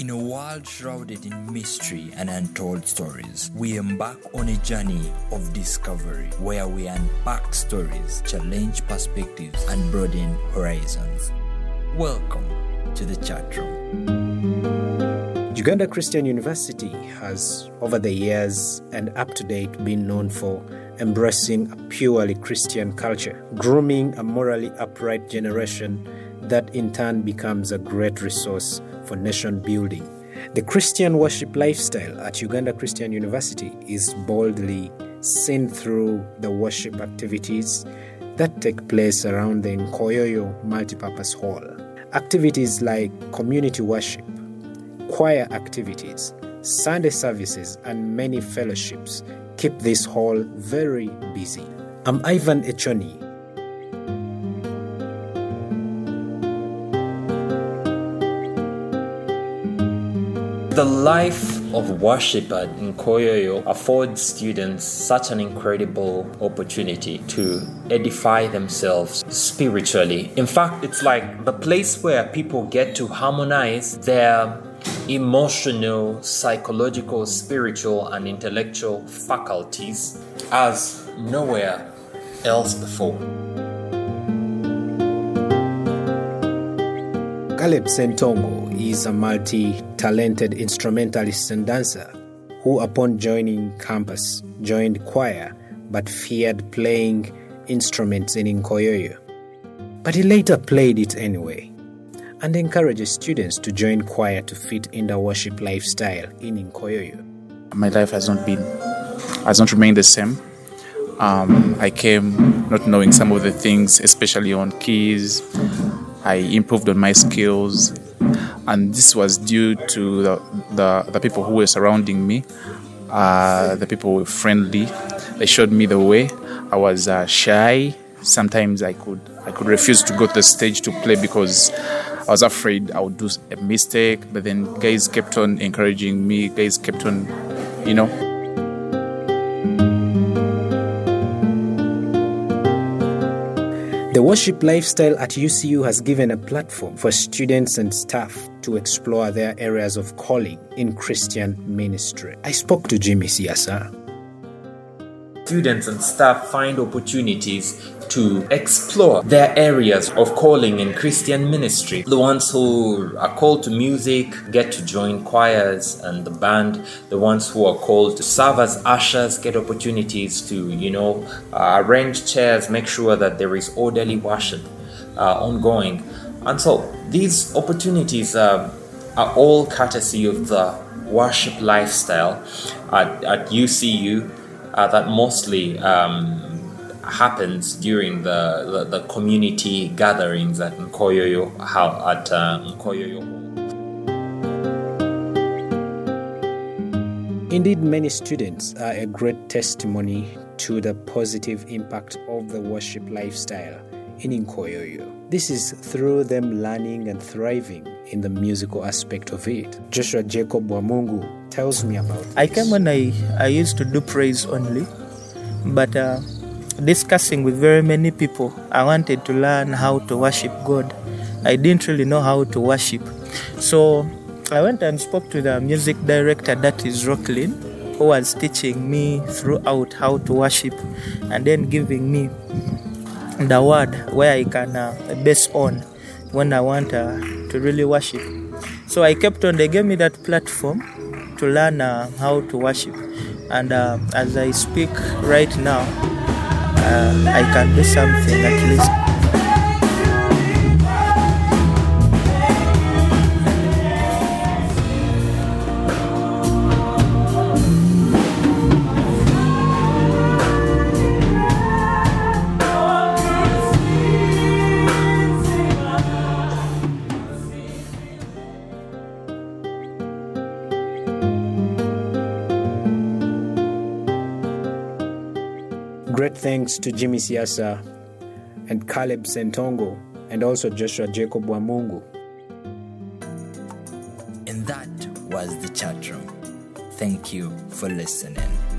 In a world shrouded in mystery and untold stories, we embark on a journey of discovery where we unpack stories, challenge perspectives, and broaden horizons. Welcome to the chat room. Uganda Christian University has, over the years and up to date, been known for embracing a purely Christian culture, grooming a morally upright generation that in turn becomes a great resource for nation building. The Christian worship lifestyle at Uganda Christian University is boldly seen through the worship activities that take place around the Nkoyoyo Multipurpose Hall. Activities like community worship, choir activities, Sunday services, and many fellowships keep this hall very busy. I'm Ivan Echoni. The life of worship at Nkoyoyo affords students such an incredible opportunity to edify themselves spiritually. In fact, it's like the place where people get to harmonize their emotional, psychological, spiritual, and intellectual faculties as nowhere else before. Caleb Sentongo is a multi talented instrumentalist and dancer who, upon joining campus, joined choir but feared playing instruments in Nkoyoyo. But he later played it anyway and encourages students to join choir to fit in the worship lifestyle in Nkoyoyo. My life has not been, has not remained the same. Um, I came not knowing some of the things, especially on keys. I improved on my skills, and this was due to the, the, the people who were surrounding me. Uh, the people were friendly. They showed me the way. I was uh, shy. Sometimes I could I could refuse to go to the stage to play because I was afraid I would do a mistake. But then guys kept on encouraging me. Guys kept on, you know. The worship lifestyle at UCU has given a platform for students and staff to explore their areas of calling in Christian ministry. I spoke to Jimmy Siasa. Students and staff find opportunities to explore their areas of calling in Christian ministry. The ones who are called to music get to join choirs and the band. The ones who are called to serve as ushers get opportunities to, you know, uh, arrange chairs, make sure that there is orderly worship uh, ongoing. And so these opportunities uh, are all courtesy of the worship lifestyle at, at UCU uh, that mostly um, happens during the, the, the, community gatherings at Nkoyoyo, at uh, Nkoyoyo. Indeed, many students are a great testimony to the positive impact of the worship lifestyle in Nkoyoyo. This is through them learning and thriving in the musical aspect of it. Joshua Jacob Wamungu tells me about I came when I, I used to do praise only, but uh, discussing with very many people, I wanted to learn how to worship God. I didn't really know how to worship. So I went and spoke to the music director, that is Rocklin, who was teaching me throughout how to worship and then giving me the word where I can uh, base on when I want uh, to really worship. So I kept on, they gave me that platform to learn uh, how to worship. And uh, as I speak right now, uh, I can do something at least. Great thanks to Jimmy Siasa and Caleb Sentongo and also Joshua Jacob Wamungu. And that was the chat room. Thank you for listening.